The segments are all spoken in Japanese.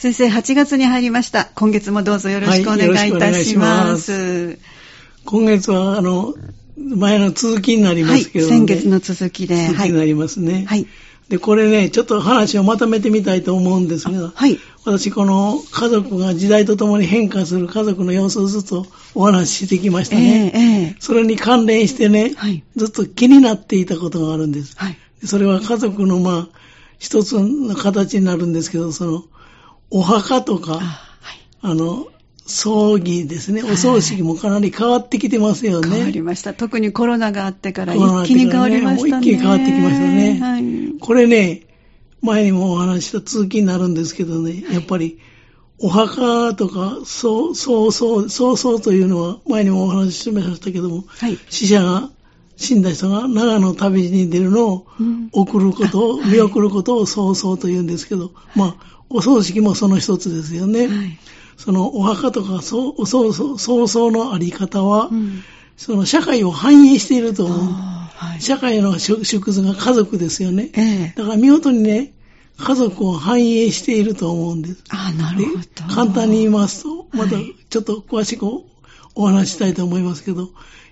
先生、8月に入りました。今月もどうぞよろしくお願いいたします。はい、今月は、あの、前の続きになりますけど、ね、はい、先月の続きで。続きになりますね。はい。で、これね、ちょっと話をまとめてみたいと思うんですが、はい。私、この家族が時代とともに変化する家族の様子をずっとお話ししてきましたね。えーえー、それに関連してね、はい、ずっと気になっていたことがあるんです。はい。それは家族の、まあ、一つの形になるんですけど、その、お墓とか、あ,、はい、あの、葬儀ですね。お葬式もかなり変わってきてますよね。変わりました。特にコロナがあってから一気に変わりましたね。一気に変わってきましたね。はい、これね、前にもお話した続きになるんですけどね、やっぱり、お墓とか、そう、そうそう、そうそうというのは、前にもお話ししましたけども、はい、死者が、死んだ人が長野旅に出るのを送ることを、うん、見送ることをそうそうと言うんですけど、まあ、お葬式もその一つですよね。はいそのお墓とかそうそうそうそうそうのあり方は、うん、その社会を反映していると思う。はい、社会の縮図が家族ですよね。えー、だから見事にね、家族を反映していると思うんです。あなるほど。簡単に言いますと、またちょっと詳しくお話したいと思いますけど、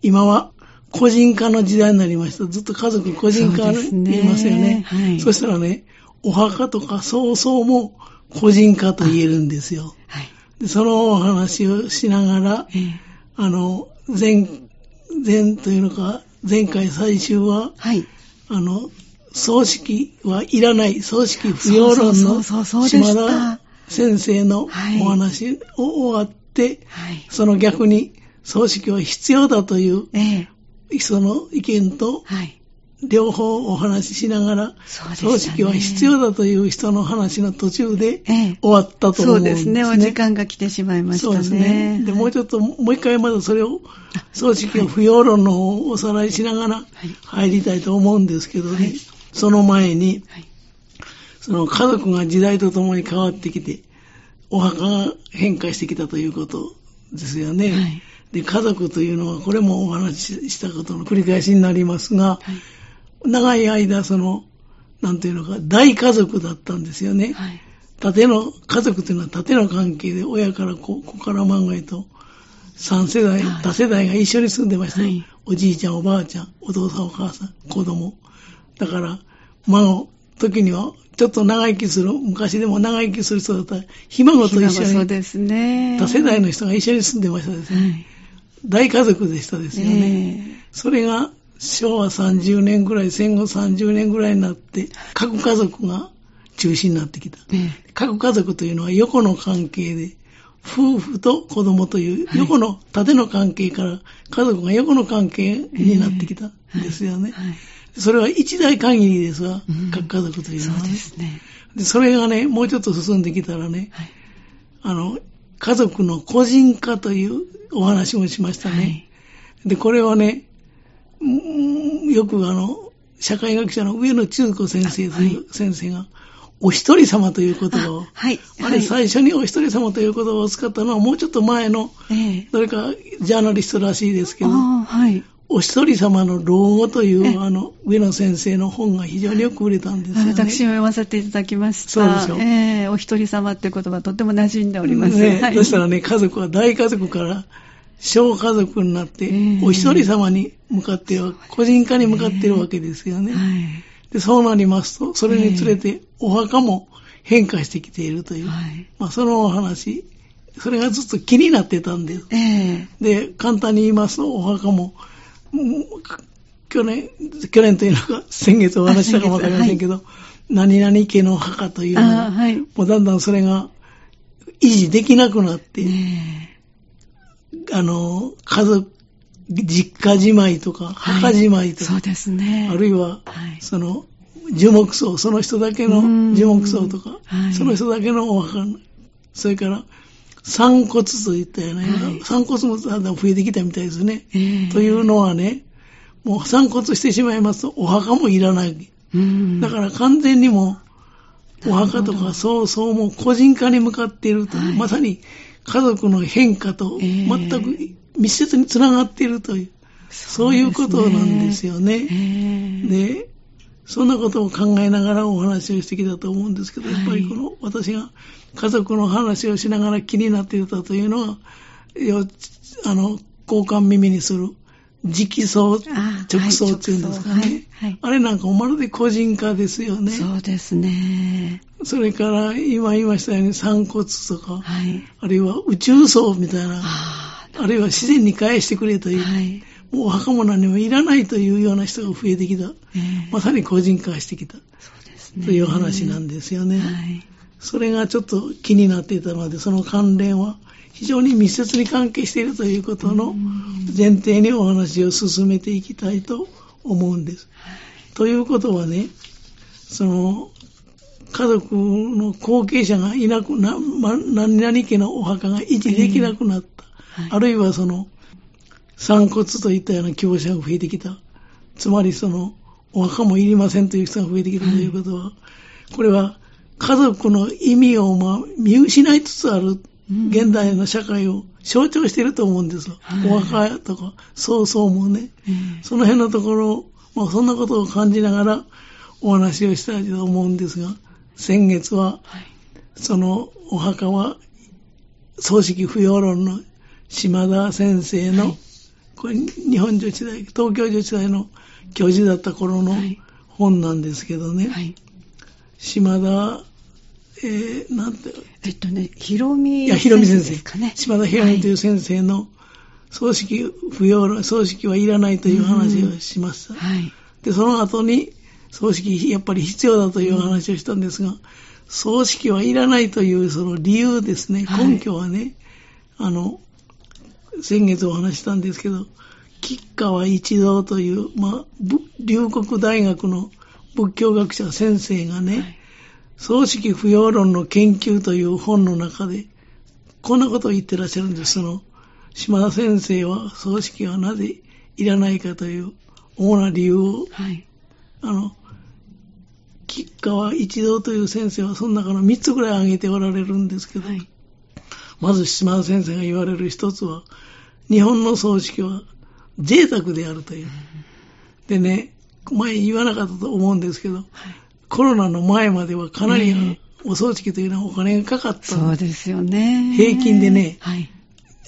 今は個人化の時代になりました。ずっと家族個人化に言いますよね。そ、ねはい、そしたらね、お墓とかそうそうも個人化と言えるんですよ。はい。そのお話をしながら、えー、あの、前、前というのか、前回最終は、はい、あの、葬式はいらない、葬式不要論の島田先生のお話を終わって、はい、その逆に葬式は必要だという、えー、その意見と、はい両方お話ししながら、葬式は必要だという人の話の途中で終わったと思うんですね。そうですね。お時間が来てしまいましたね。そうですね。で、もうちょっと、もう一回まだそれを、葬式の不要論の方をおさらいしながら入りたいと思うんですけどね。はい、その前に、その家族が時代とともに変わってきて、お墓が変化してきたということですよね。はい、で、家族というのは、これもお話ししたことの繰り返しになりますが、はい長い間、その、なんていうのか、大家族だったんですよね。はい、縦の、家族というのは縦の関係で、親から子、子から孫へと、三世代、多世代が一緒に住んでました、はい、おじいちゃん、おばあちゃん、お父さん、お母さん、子供。だから、孫、時には、ちょっと長生きする、昔でも長生きする人だったら、ひ孫と一緒に、そうですね。多世代の人が一緒に住んでましたですね。はい、大家族でしたですよね。それが、昭和30年ぐらい、戦後30年ぐらいになって、核家族が中心になってきた。核家族というのは横の関係で、夫婦と子供という横の縦の関係から家族が横の関係になってきたんですよね。それは一代限りですが、核家族というのは、ね、そうですね。で。それがね、もうちょっと進んできたらね、はい、あの、家族の個人化というお話もしましたね。はい、で、これはね、よくあの、社会学者の上野中子先生という先生が、お一人様という言葉を、はい、あれ最初にお一人様という言葉を使ったのはもうちょっと前の、どれかジャーナリストらしいですけど、はい、お一人様の老後というあの上野先生の本が非常によく売れたんですよね。私も読ませていただきました。そうでしょ。えー、お一人様って言葉とっても馴染んでおります。ね、はい、そしたらね、家族は大家族から小家族になって、お一人様に向かっては、個人化に向かっているわけですよね。でそうなりますと、それにつれてお墓も変化してきているという、まあ、そのお話、それがずっと気になってたんです。で、簡単に言いますと、お墓も、去年、去年というのが先月お話したかもわかりませんけど、はい、何々家の墓というのが、はい、もうだんだんそれが維持できなくなって、あの、家族、実家じまいとか、墓じまいとか、そうですね。あるいは、その、樹木葬、その人だけの樹木葬とか、その人だけのお墓、それから、散骨といったよね、はい、散骨もだんだん増えてきたみたいですね。えー、というのはね、もう散骨してしまいますと、お墓もいらない。だから完全にも、お墓とかそうそうも個人化に向かっていると、はい、まさに家族の変化と全く密接につながっているという、そういうことなんですよね。で、そんなことを考えながらお話をしてきたと思うんですけど、やっぱりこの、私が家族の話をしながら気になっていたというのは、あの、交換耳にする直送、直送っていうんですかね、はいはい。あれなんかまるで個人化ですよね。そうですね。それから今言いましたように散骨とか、はい、あるいは宇宙層みたいな、あるいは自然に返してくれという、はい、もうお墓も何もいらないというような人が増えてきた。えー、まさに個人化してきた。そうですね。という話なんですよね。はい、それがちょっと気になっていたので、その関連は非常に密接に関係しているということの前提にお話を進めていきたいと思うんです。ということはね、その、家族の後継者がいなくな、ま、何々家のお墓が維持できなくなった。はい、あるいはその、散骨といったような希望者が増えてきた。つまりその、お墓もいりませんという人が増えてきたということは、はい、これは家族の意味を、まあ、見失いつつある現代の社会を象徴していると思うんですよ。はい、お墓とか、そうそうもね、その辺のところ、まあ、そんなことを感じながらお話をしたいと思うんですが、先月は、はい、そのお墓は、葬式不要論の島田先生の、はい、これ日本女子大、東京女子大の教授だった頃の本なんですけどね、島田えー、なんて。えっとね、ひろみ、いや、ひろみ先生。かね。島田ひろみという先生の、葬式不要の、葬式はいらないという話をしました。はい。で、その後に、葬式やっぱり必要だという話をしたんですが、葬式はいらないというその理由ですね、根拠はね、はい、あの、先月お話したんですけど、吉川一道という、まあ、龍谷大学の仏教学者先生がね、はい葬式不要論の研究という本の中で、こんなことを言ってらっしゃるんです。その、島田先生は葬式はなぜいらないかという主な理由を、はい、あの、吉川一郎という先生はその中の3つぐらい挙げておられるんですけど、はい、まず島田先生が言われる一つは、日本の葬式は贅沢であるという。でね、前言わなかったと思うんですけど、はい、コロナの前まではかなりお葬式というのはお金がかかった。そうですよね。平均でね、はい、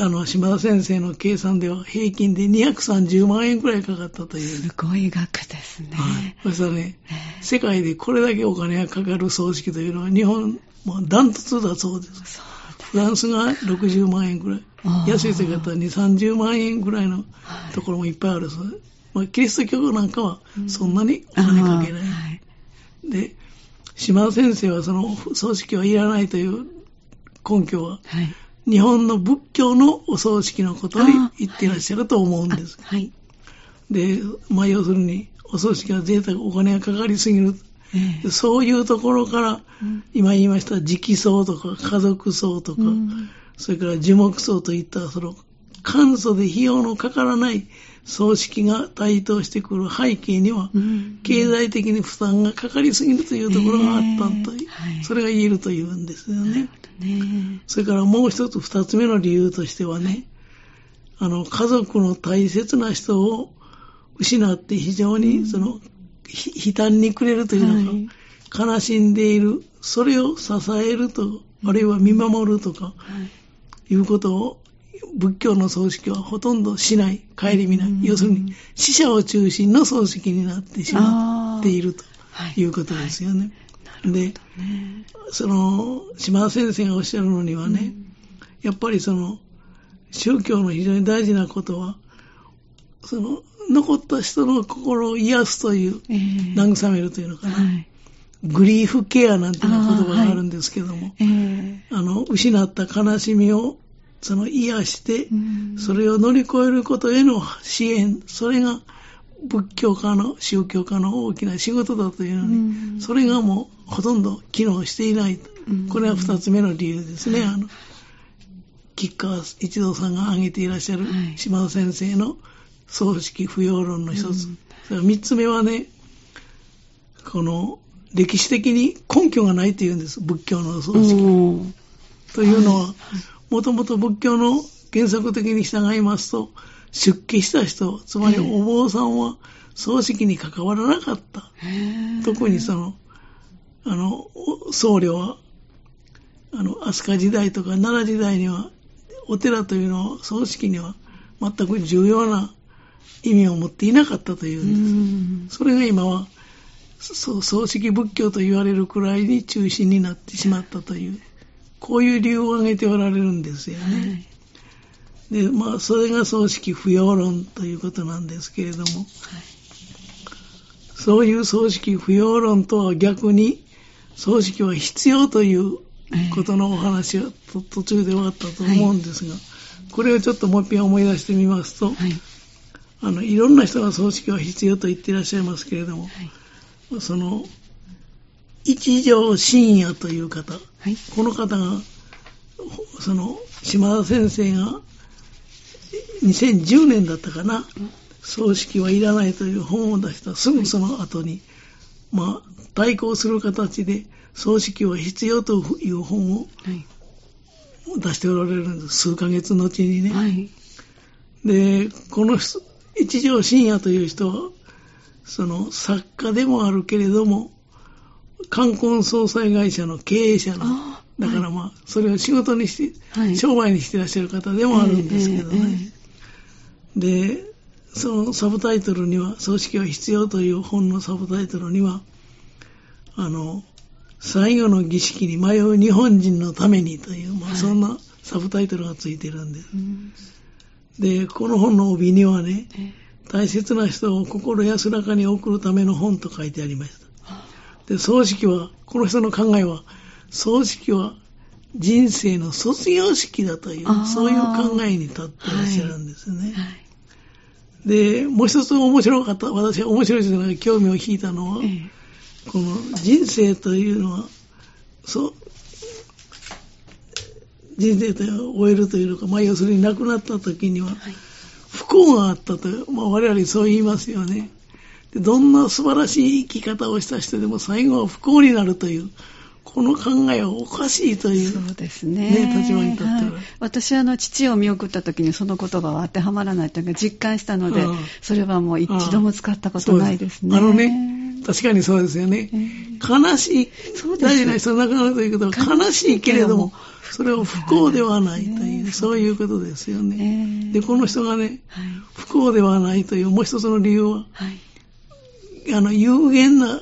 あの、島田先生の計算では平均で230万円くらいかかったという。すごい額ですね。はい。そしたらね、世界でこれだけお金がかかる葬式というのは日本、もうダントツだそうです。ですフランスが60万円くらい。安い世界だったら2、30万円くらいのところもいっぱいあるそうです。まあ、キリスト教なんかはそんなにお金かけない。はいで、島田先生はその葬式はいらないという根拠は、はい、日本の仏教のお葬式のことを言っていらっしゃると思うんです。はい、で、まあ要するに、お葬式は贅沢、お金がかかりすぎる。えー、そういうところから、うん、今言いました直葬とか家族葬とか、うん、それから樹木葬といったその簡素で費用のかからない葬式が台頭してくる背景には、経済的に負担がかかりすぎるというところがあったと、それが言えるというんですよね。ね。それからもう一つ二つ目の理由としてはね、あの、家族の大切な人を失って非常にその、悲嘆にくれるというのか、はい、悲しんでいる、それを支えると、あるいは見守るとか、いうことを仏教の葬式はほとんどしない、顧みない、要するに死者を中心の葬式になってしまっているということですよね。はい。はい、で、その、島田先生がおっしゃるのにはね、やっぱりその、宗教の非常に大事なことは、その、残った人の心を癒すという、えー、慰めるというのかな。はい。グリーフケアなんていう言葉があるんですけども、あはい。えー、あの、失った悲しみをその癒して、それを乗り越えることへの支援、それが仏教家の、宗教家の大きな仕事だというのに、それがもうほとんど機能していない。これは二つ目の理由ですね。あの、吉川一郎さんが挙げていらっしゃる島田先生の葬式不要論の一つ。三つ目はね、この歴史的に根拠がないって言うんです、仏教の葬式。というのは、もともと仏教の原則的に従いますと、出家した人、つまりお坊さんは葬式に関わらなかった。特にその、あの、僧侶は、あの、飛鳥時代とか奈良時代には、お寺というのは葬式には全く重要な意味を持っていなかったというんです。それが今は、葬式仏教と言われるくらいに中心になってしまったという、こういう理由を挙げておられるんですよね。はい、で、まあ、それが葬式不要論ということなんですけれども、はい、そういう葬式不要論とは逆に、葬式は必要ということのお話は途中で終わったと思うんですが、はい、これをちょっともう一遍思い出してみますと、はい、あのいろんな人が葬式は必要と言っていらっしゃいますけれども、その一条深夜という方、はい、この方が、その島田先生が2010年だったかな、葬式はいらないという本を出したすぐその後に、まあ、対抗する形で葬式は必要という本を出しておられるんです。数ヶ月後にね。はい、で、この一条深夜という人は、その作家でもあるけれども、冠婚葬祭会社の経営者の、だからまあ、それを仕事にして、はい、商売にしてらっしゃる方でもあるんですけどね。えーえー、で、そのサブタイトルには、葬式は必要という本のサブタイトルには、あの、最後の儀式に迷う日本人のためにという、まあ、そんなサブタイトルがついてるんです。で、この本の帯にはね、大切な人を心安らかに送るための本と書いてありました。で、葬式は、この人の考えは、葬式は人生の卒業式だという、そういう考えに立ってらっしゃるんですね。はい。はい、で、もう一つ面白かった、私が面白いですね、興味を引いたのは、ええ、この人生というのは、そう、人生と終えるというのか、まあ要するに亡くなった時には、はい。不幸があったと、まあ、我々そう言いますよね。でどんな素晴らしい生き方をした人でも最後は不幸になるという、この考えはおかしいという、そうですね。ね立場に立っては、はい、私はあの父を見送った時にその言葉は当てはまらないというか実感したので、それはもう一度も使ったことないですね。あのね、確かにそうですよね。悲しい、大事な人が亡くなるということは悲しいけれども、それは不幸ではないという、そういうことですよね。で、この人がね、不幸ではないというもう一つの理由は、あの、有限な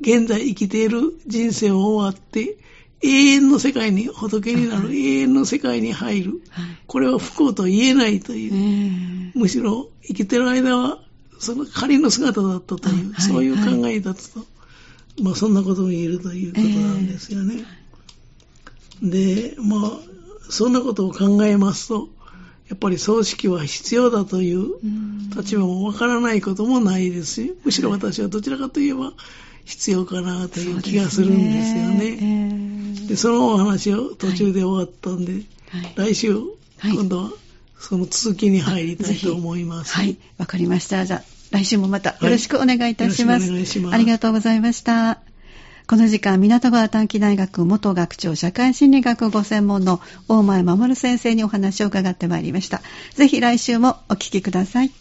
現在生きている人生を終わって、永遠の世界に、仏になる永遠の世界に入る。これは不幸と言えないという。むしろ生きてる間は、その仮の姿だったという、そういう考えだったと。まあそんなことも言えるということなんですよね。で、まあ、そんなことを考えますと、やっぱり葬式は必要だという立場もわからないこともないですし、むしろ私はどちらかといえば必要かなという気がするんですよね。で、そのお話を途中で終わったんで、はい来週、今度はその続きに入りたいと思います。はい、わ、かりました。じゃあ、来週もまたよろしくお願いいたします。はい、お願いします。ありがとうございました。この時間、港川短期大学元学長社会心理学ご専門の大前守先生にお話を伺ってまいりました。ぜひ来週もお聞きください。